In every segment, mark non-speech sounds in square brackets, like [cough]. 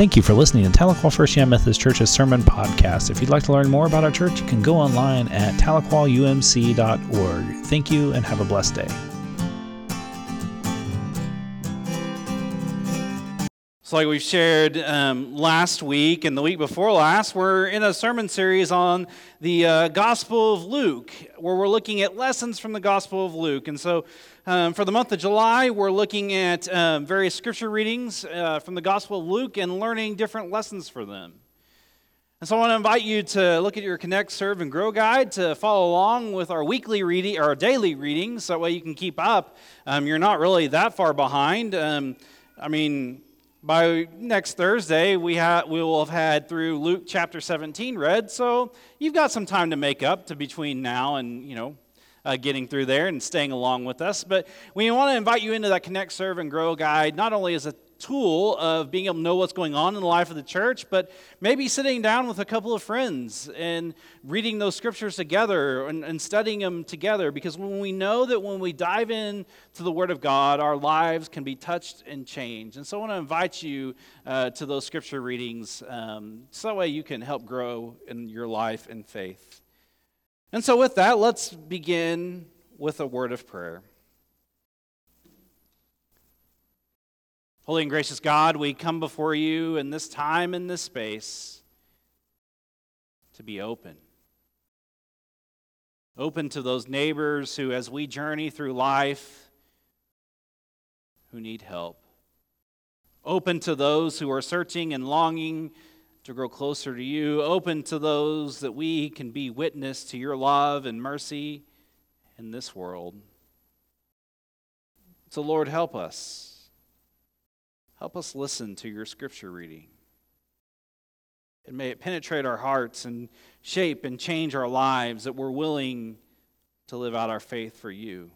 Thank you for listening to Tahlequah First United Methodist Church's Sermon Podcast. If you'd like to learn more about our church, you can go online at tahlequahumc.org. Thank you and have a blessed day. So, like we've shared um, last week and the week before last, we're in a sermon series on the uh, Gospel of Luke, where we're looking at lessons from the Gospel of Luke. And so, um, for the month of July, we're looking at um, various scripture readings uh, from the Gospel of Luke and learning different lessons for them. And so, I want to invite you to look at your Connect, Serve, and Grow guide to follow along with our weekly reading, our daily readings, so that way you can keep up. Um, you're not really that far behind. Um, I mean, by next Thursday, we, ha- we will have had through Luke chapter 17 read, so you've got some time to make up to between now and, you know, uh, getting through there and staying along with us. But we want to invite you into that Connect, Serve, and Grow guide, not only as a tool of being able to know what's going on in the life of the church, but maybe sitting down with a couple of friends and reading those scriptures together and, and, studying them together. Because when we know that when we dive in to the Word of God, our lives can be touched and changed. And so I want to invite you uh, to those scripture readings um, so that way you can help grow in your life and faith. And so, with that, let's begin with a word of prayer. Holy and gracious God, we come before you in this time, in this space, to be open. Open to those neighbors who, as we journey through life, who need help. Open to those who are searching and longing to grow closer to you. Open to those that we can be witness to your love and mercy in this world. So, Lord, help us. Help us listen to your scripture reading. And may it penetrate our hearts and shape and change our lives that we're willing to live out our faith for you.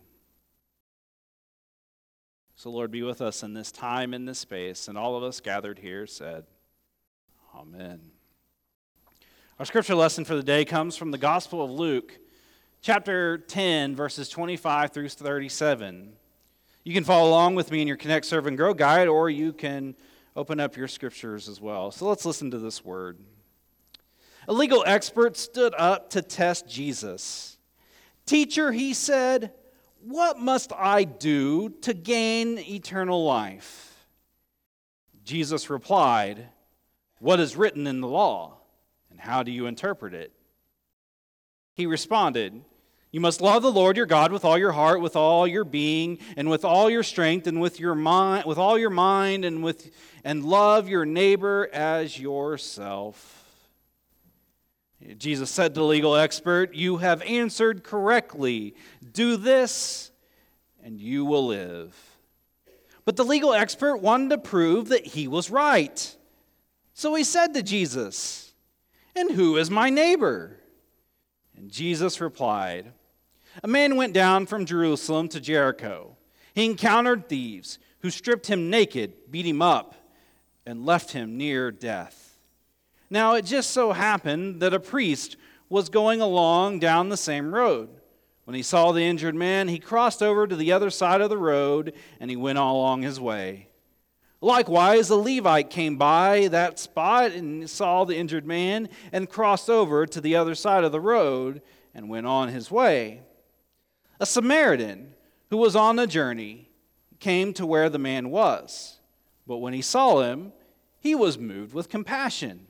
So, Lord, be with us in this time, in this space, and all of us gathered here said, Amen. Our scripture lesson for the day comes from the Gospel of Luke, chapter 10, verses 25 through 37. You can follow along with me in your Connect, Serve, and Grow guide, or you can open up your scriptures as well. So let's listen to this word. A legal expert stood up to test Jesus. Teacher, he said, What must I do to gain eternal life? Jesus replied, What is written in the law, and how do you interpret it? He responded, you must love the Lord your God with all your heart, with all your being, and with all your strength, and with your mind, with all your mind, and with and love your neighbor as yourself. Jesus said to the legal expert, You have answered correctly. Do this, and you will live. But the legal expert wanted to prove that he was right. So he said to Jesus, And who is my neighbor? And Jesus replied, a man went down from Jerusalem to Jericho. He encountered thieves who stripped him naked, beat him up, and left him near death. Now, it just so happened that a priest was going along down the same road. When he saw the injured man, he crossed over to the other side of the road and he went along his way. Likewise, a Levite came by that spot and saw the injured man and crossed over to the other side of the road and went on his way. A Samaritan who was on a journey came to where the man was, but when he saw him, he was moved with compassion.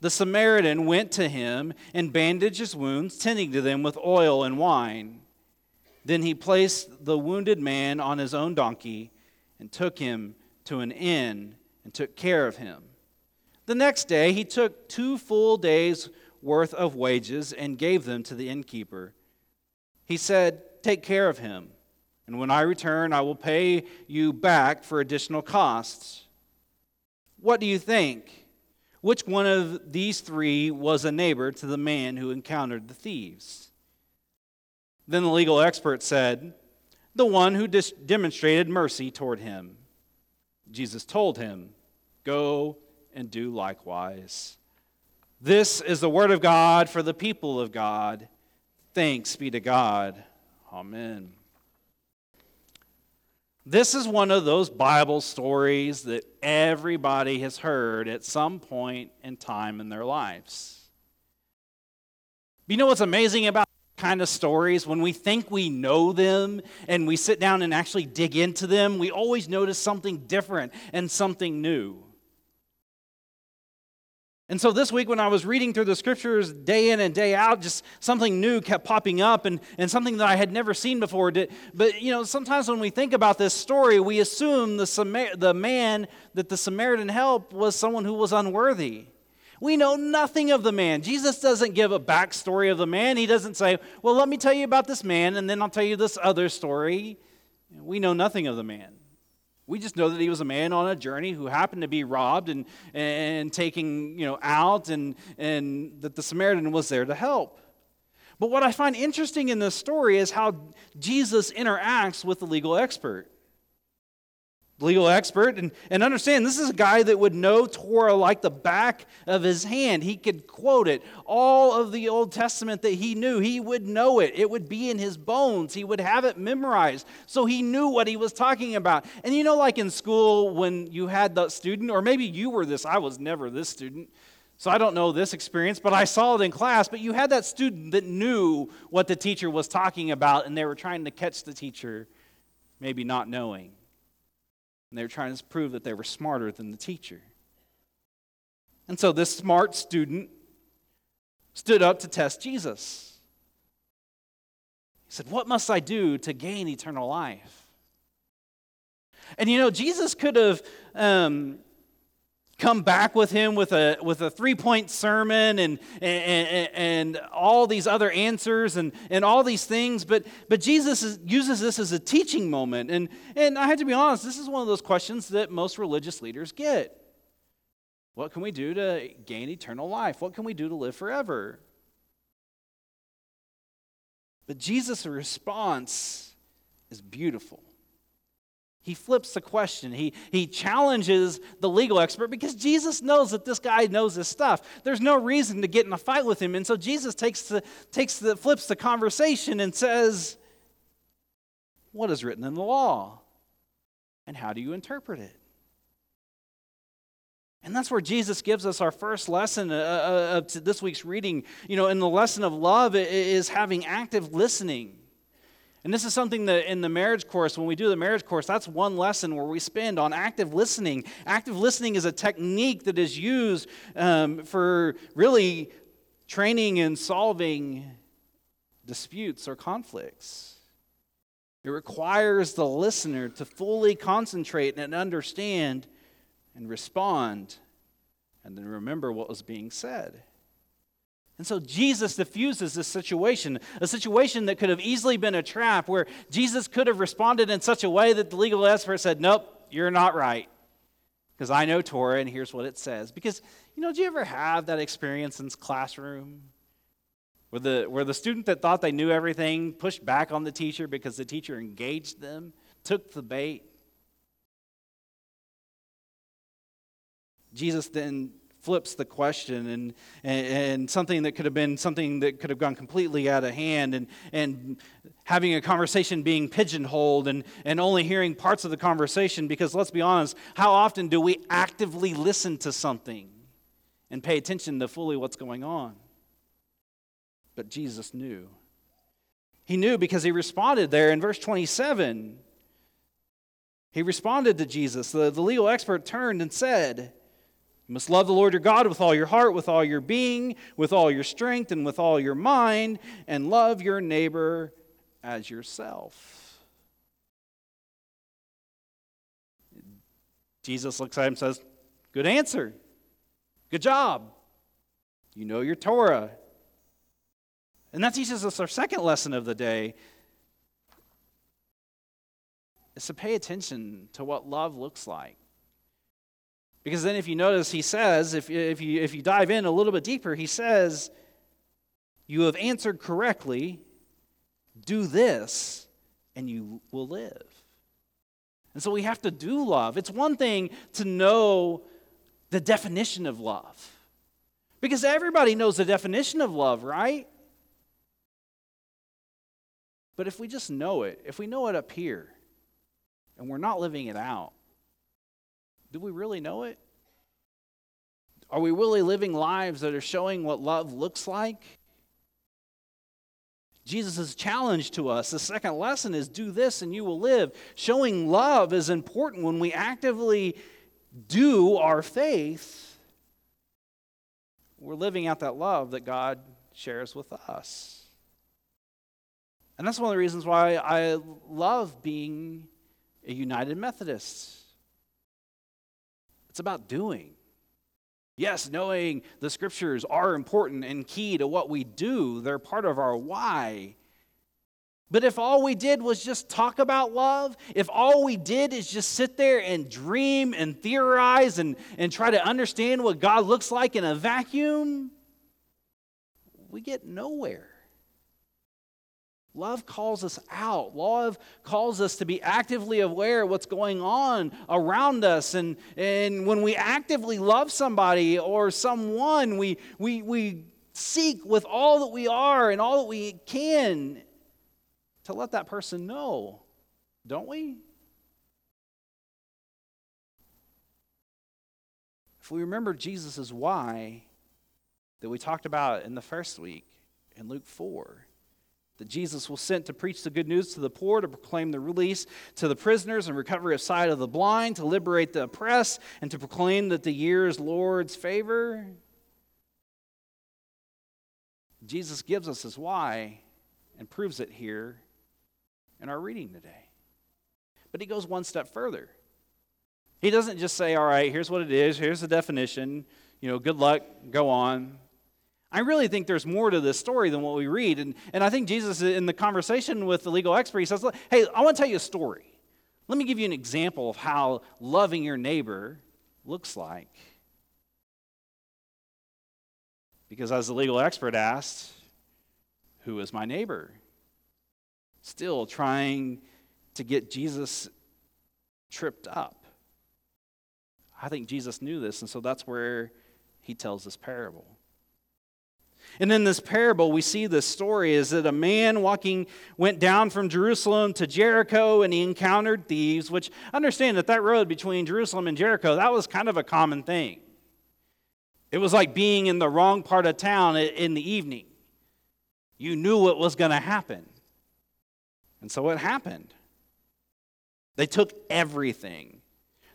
The Samaritan went to him and bandaged his wounds, tending to them with oil and wine. Then he placed the wounded man on his own donkey and took him to an inn and took care of him. The next day he took two full days' worth of wages and gave them to the innkeeper he said, Take care of him, and when I return, I will pay you back for additional costs. What do you think? Which one of these three was a neighbor to the man who encountered the thieves? Then the legal expert said, The one who dis- demonstrated mercy toward him. Jesus told him, Go and do likewise. This is the word of God for the people of God. Thanks be to God. Amen. This is one of those Bible stories that everybody has heard at some point in time in their lives. You know what's amazing about kind of stories when we think we know them and we sit down and actually dig into them, we always notice something different and something new. And so this week, when I was reading through the scriptures day in and day out, just something new kept popping up and, and something that I had never seen before. But, you know, sometimes when we think about this story, we assume the, Samar- the man that the Samaritan helped was someone who was unworthy. We know nothing of the man. Jesus doesn't give a backstory of the man. He doesn't say, Well, let me tell you about this man, and then I'll tell you this other story. We know nothing of the man. We just know that he was a man on a journey who happened to be robbed and, and taken you know, out, and, and that the Samaritan was there to help. But what I find interesting in this story is how Jesus interacts with the legal expert legal expert and, and understand this is a guy that would know torah like the back of his hand. He could quote it. All of the old testament that he knew he would know it. It would be in his bones. He would have it memorized. So he knew what he was talking about. And you know like in school when you had the student or maybe you were this i was never this student so I don't know this experience, but I saw it in class. But you had that student that knew what the teacher was talking about, and they were trying to catch the teacher, maybe not knowing. And they were trying to prove that they were smarter than the teacher. And so this smart student stood up to test Jesus. He said, What must I do to gain eternal life? And you know, Jesus could have um, come back with him with a, with a three point sermon and, and, and all these other answers and, and all these things. But, but Jesus is, uses this as a teaching moment. And, and I have to be honest, this is one of those questions that most religious leaders get. What can we do to gain eternal life? What can we do to live forever? But Jesus' response is beautiful. He flips the question. He, he challenges the legal expert because Jesus knows that this guy knows his stuff. There's no reason to get in a fight with him. And so Jesus takes the, takes the, flips the conversation and says, What is written in the law? And how do you interpret it? And that's where Jesus gives us our first lesson uh, uh, of this week's reading. You know, in the lesson of love is having active listening. And this is something that in the marriage course, when we do the marriage course, that's one lesson where we spend on active listening. Active listening is a technique that is used um, for really training and solving disputes or conflicts. It requires the listener to fully concentrate and understand and respond and then remember what was being said. And so Jesus diffuses this situation, a situation that could have easily been a trap where Jesus could have responded in such a way that the legal expert said, Nope, you're not right. Because I know Torah and here's what it says. Because, you know, do you ever have that experience in classroom? Where the, where the student that thought they knew everything pushed back on the teacher because the teacher engaged them, took the bait. Jesus then flips the question and, and, and, something that could have been something that could have gone completely out of hand and, and having a conversation being pigeonholed and, and only hearing parts of the conversation because let's be honest how often do we actively listen to something and pay attention to fully what's going on? But jesus knew. He knew because he responded there in verse 27 he responded to jesus. The, the legal expert turned and said you must love the Lord your God with all your heart, with all your being, with all your strength, and with all your mind, and love your neighbor as yourself. Jesus looks at him and says, Good answer. Good job. You know your Torah. And that teaches us our second lesson of the day is to pay attention to what love looks like. Because then, if you notice, he says, if, if, you, if you dive in a little bit deeper, he says, You have answered correctly, do this, and you will live. And so we have to do love. It's one thing to know the definition of love, because everybody knows the definition of love, right? But if we just know it, if we know it up here, and we're not living it out, do we really know it? Are we really living lives that are showing what love looks like? Jesus' challenge to us, the second lesson is do this and you will live. Showing love is important when we actively do our faith. We're living out that love that God shares with us. And that's one of the reasons why I love being a United Methodist. It's about doing. Yes, knowing the scriptures are important and key to what we do, they're part of our why. But if all we did was just talk about love, if all we did is just sit there and dream and theorize and, and try to understand what God looks like in a vacuum, we get nowhere. Love calls us out. Love calls us to be actively aware of what's going on around us. And, and when we actively love somebody or someone, we, we, we seek with all that we are and all that we can to let that person know, don't we? If we remember Jesus' why that we talked about in the first week in Luke 4, that Jesus was sent to preach the good news to the poor, to proclaim the release to the prisoners and recovery of sight of the blind, to liberate the oppressed, and to proclaim that the year is Lord's favor. Jesus gives us his why and proves it here in our reading today. But he goes one step further. He doesn't just say, all right, here's what it is, here's the definition, you know, good luck, go on. I really think there's more to this story than what we read. And, and I think Jesus, in the conversation with the legal expert, he says, Hey, I want to tell you a story. Let me give you an example of how loving your neighbor looks like. Because as the legal expert asked, Who is my neighbor? Still trying to get Jesus tripped up. I think Jesus knew this, and so that's where he tells this parable. And in this parable, we see this story is that a man walking went down from Jerusalem to Jericho and he encountered thieves, which understand that that road between Jerusalem and Jericho, that was kind of a common thing. It was like being in the wrong part of town in the evening. You knew what was going to happen. And so what happened? They took everything.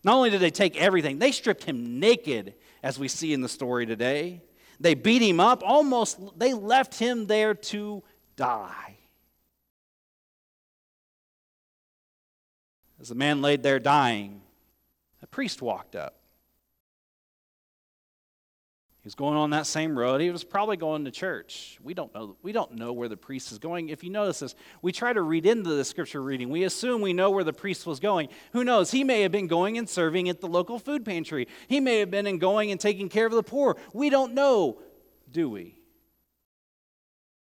Not only did they take everything, they stripped him naked, as we see in the story today. They beat him up, almost, they left him there to die. As the man laid there dying, a priest walked up. He was going on that same road. He was probably going to church. We don't know. We don't know where the priest is going. If you notice this, we try to read into the scripture reading. We assume we know where the priest was going. Who knows? He may have been going and serving at the local food pantry. He may have been going and taking care of the poor. We don't know, do we?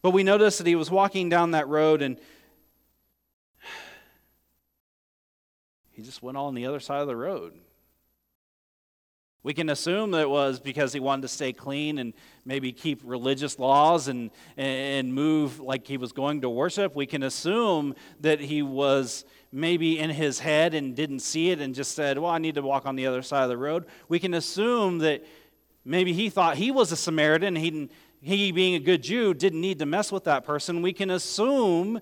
But we notice that he was walking down that road and [sighs] he just went on the other side of the road. We can assume that it was because he wanted to stay clean and maybe keep religious laws and, and move like he was going to worship. We can assume that he was maybe in his head and didn't see it and just said, Well, I need to walk on the other side of the road. We can assume that maybe he thought he was a Samaritan. He, he being a good Jew, didn't need to mess with that person. We can assume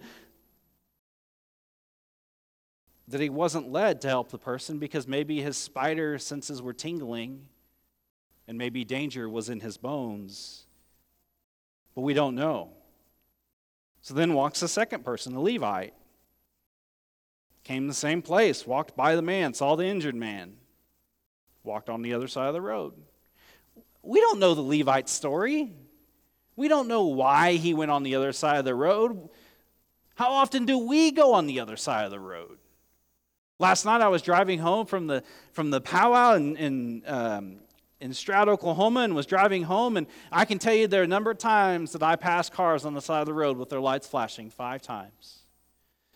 that he wasn't led to help the person because maybe his spider senses were tingling and maybe danger was in his bones. But we don't know. So then walks the second person, the Levite. Came the same place, walked by the man, saw the injured man, walked on the other side of the road. We don't know the Levite story. We don't know why he went on the other side of the road. How often do we go on the other side of the road? Last night I was driving home from the, from the powwow in, in, um, in Stroud, Oklahoma, and was driving home. And I can tell you there are a number of times that I passed cars on the side of the road with their lights flashing. Five times.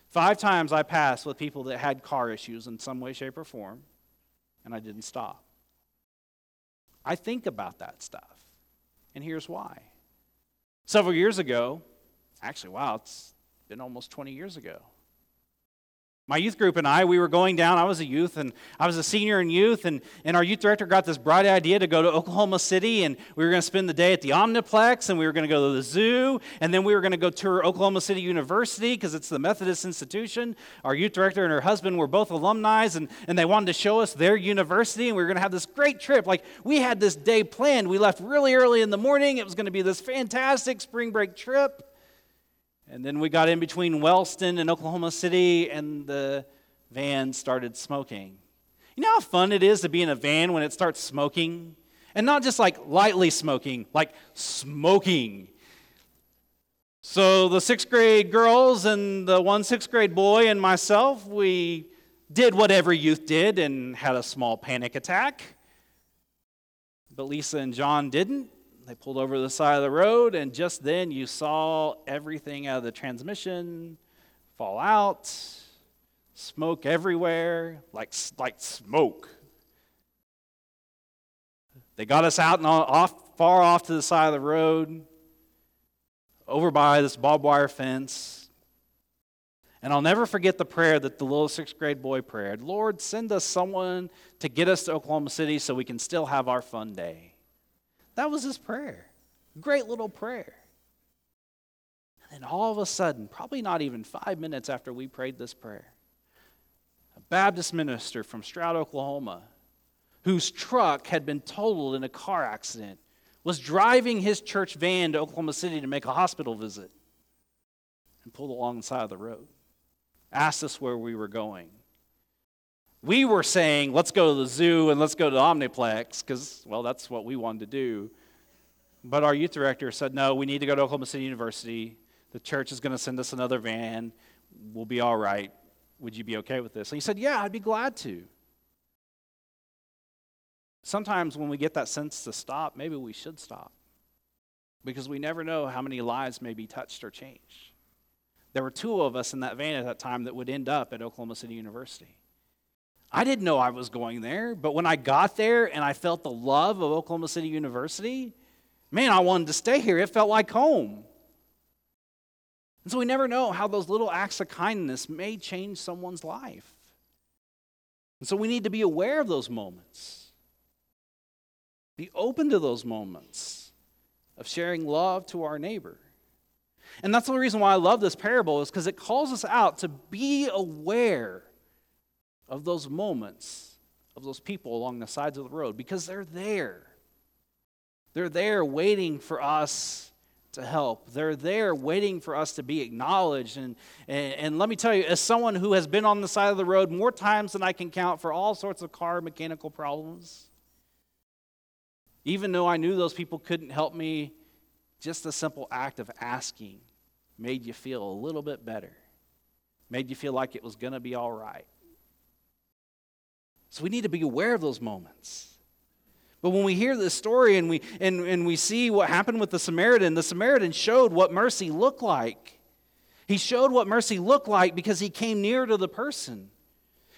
Five times I passed with people that had car issues in some way, shape, or form, and I didn't stop. I think about that stuff, and here's why. Several years ago, actually, wow, it's been almost 20 years ago. My youth group and I, we were going down. I was a youth and I was a senior in youth, and, and our youth director got this bright idea to go to Oklahoma City, and we were going to spend the day at the Omniplex, and we were going to go to the zoo, and then we were going to go tour Oklahoma City University because it's the Methodist institution. Our youth director and her husband were both alumni, and, and they wanted to show us their university, and we were going to have this great trip. Like, we had this day planned. We left really early in the morning. It was going to be this fantastic spring break trip. And then we got in between Wellston and Oklahoma City, and the van started smoking. You know how fun it is to be in a van when it starts smoking? And not just like lightly smoking, like smoking. So the sixth grade girls and the one sixth grade boy and myself, we did what every youth did and had a small panic attack. But Lisa and John didn't. They pulled over to the side of the road, and just then you saw everything out of the transmission fall out, smoke everywhere, like, like smoke. They got us out and off, far off to the side of the road, over by this barbed wire fence. And I'll never forget the prayer that the little sixth grade boy prayed Lord, send us someone to get us to Oklahoma City so we can still have our fun day. That was his prayer. Great little prayer. And then all of a sudden, probably not even five minutes after we prayed this prayer, a Baptist minister from Stroud, Oklahoma, whose truck had been totaled in a car accident, was driving his church van to Oklahoma City to make a hospital visit and pulled along the side of the road. Asked us where we were going. We were saying, let's go to the zoo and let's go to the Omniplex, because, well, that's what we wanted to do. But our youth director said, no, we need to go to Oklahoma City University. The church is going to send us another van. We'll be all right. Would you be okay with this? And he said, yeah, I'd be glad to. Sometimes when we get that sense to stop, maybe we should stop because we never know how many lives may be touched or changed. There were two of us in that van at that time that would end up at Oklahoma City University. I didn't know I was going there, but when I got there and I felt the love of Oklahoma City University, man, I wanted to stay here. It felt like home. And so we never know how those little acts of kindness may change someone's life. And so we need to be aware of those moments, be open to those moments of sharing love to our neighbor. And that's the reason why I love this parable, is because it calls us out to be aware of those moments of those people along the sides of the road because they're there. They're there waiting for us to help. They're there waiting for us to be acknowledged. And, and, and, let me tell you, as someone who has been on the side of the road more times than I can count for all sorts of car mechanical problems, even though I knew those people couldn't help me, just the simple act of asking made you feel a little bit better, made you feel like it was going to be all right. So we need to be aware of those moments. But when we hear this story and we, and, and we see what happened with the Samaritan, the Samaritan showed what mercy looked like. He showed what mercy looked like because he came near to the person.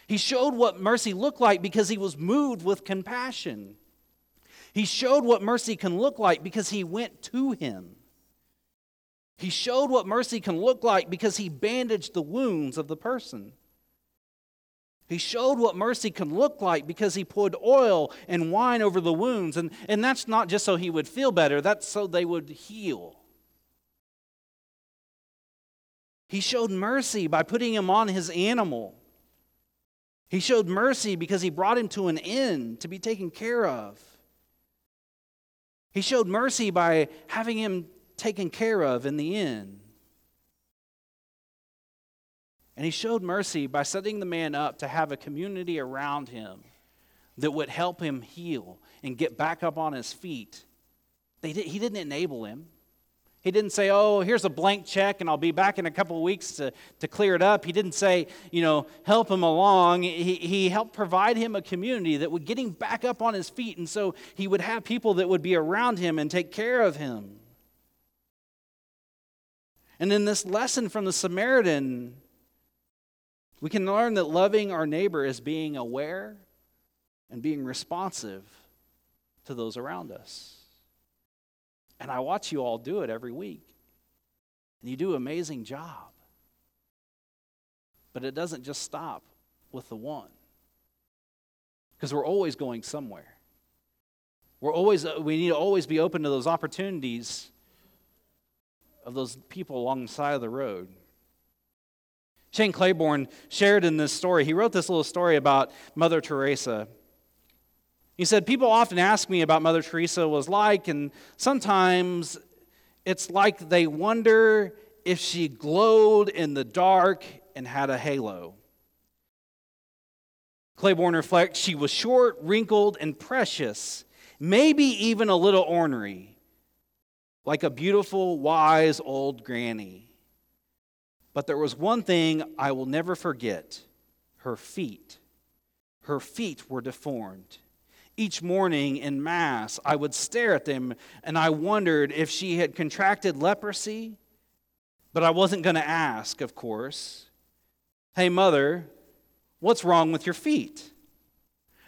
He showed what mercy looked like because he was moved with compassion. He showed what mercy can look like because he went to him. He showed what mercy can look like because he bandaged the wounds of the person. He showed what mercy can look like because he poured oil and wine over the wounds. And, and that's not just so he would feel better, that's so they would heal. He showed mercy by putting him on his animal. He showed mercy because he brought him to an inn to be taken care of. He showed mercy by having him taken care of in the inn. And he showed mercy by setting the man up to have a community around him that would help him heal and get back up on his feet. Did, he didn't enable him. He didn't say, Oh, here's a blank check and I'll be back in a couple of weeks to, to clear it up. He didn't say, you know, help him along. He, he helped provide him a community that would get him back up on his feet. And so he would have people that would be around him and take care of him. And in this lesson from the Samaritan, we can learn that loving our neighbor is being aware and being responsive to those around us. And I watch you all do it every week. And you do an amazing job. But it doesn't just stop with the one. Because we're always going somewhere. We're always, uh, we need to always be open to those opportunities of those people along the side of the road. Shane Claiborne shared in this story, he wrote this little story about Mother Teresa. He said, People often ask me about Mother Teresa was like, and sometimes it's like they wonder if she glowed in the dark and had a halo. Claiborne reflects, she was short, wrinkled, and precious, maybe even a little ornery, like a beautiful, wise old granny. But there was one thing I will never forget her feet. Her feet were deformed. Each morning in Mass, I would stare at them and I wondered if she had contracted leprosy. But I wasn't going to ask, of course. Hey, mother, what's wrong with your feet?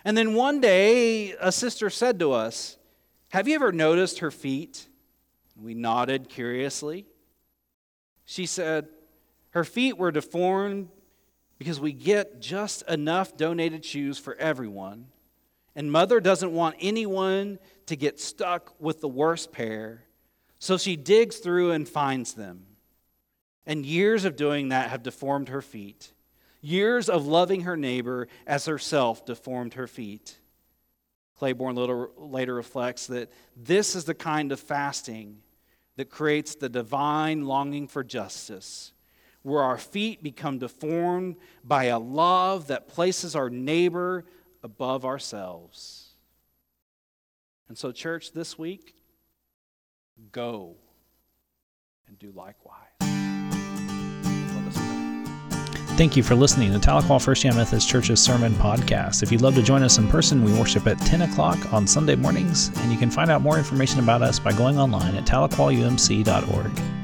And then one day, a sister said to us, Have you ever noticed her feet? We nodded curiously. She said, her feet were deformed because we get just enough donated shoes for everyone. And mother doesn't want anyone to get stuck with the worst pair. So she digs through and finds them. And years of doing that have deformed her feet. Years of loving her neighbor as herself deformed her feet. Claiborne later reflects that this is the kind of fasting that creates the divine longing for justice where our feet become deformed by a love that places our neighbor above ourselves. And so, church, this week, go and do likewise. Thank you for listening to Tahlequah First United Methodist Church's Sermon Podcast. If you'd love to join us in person, we worship at 10 o'clock on Sunday mornings, and you can find out more information about us by going online at tahlequahumc.org.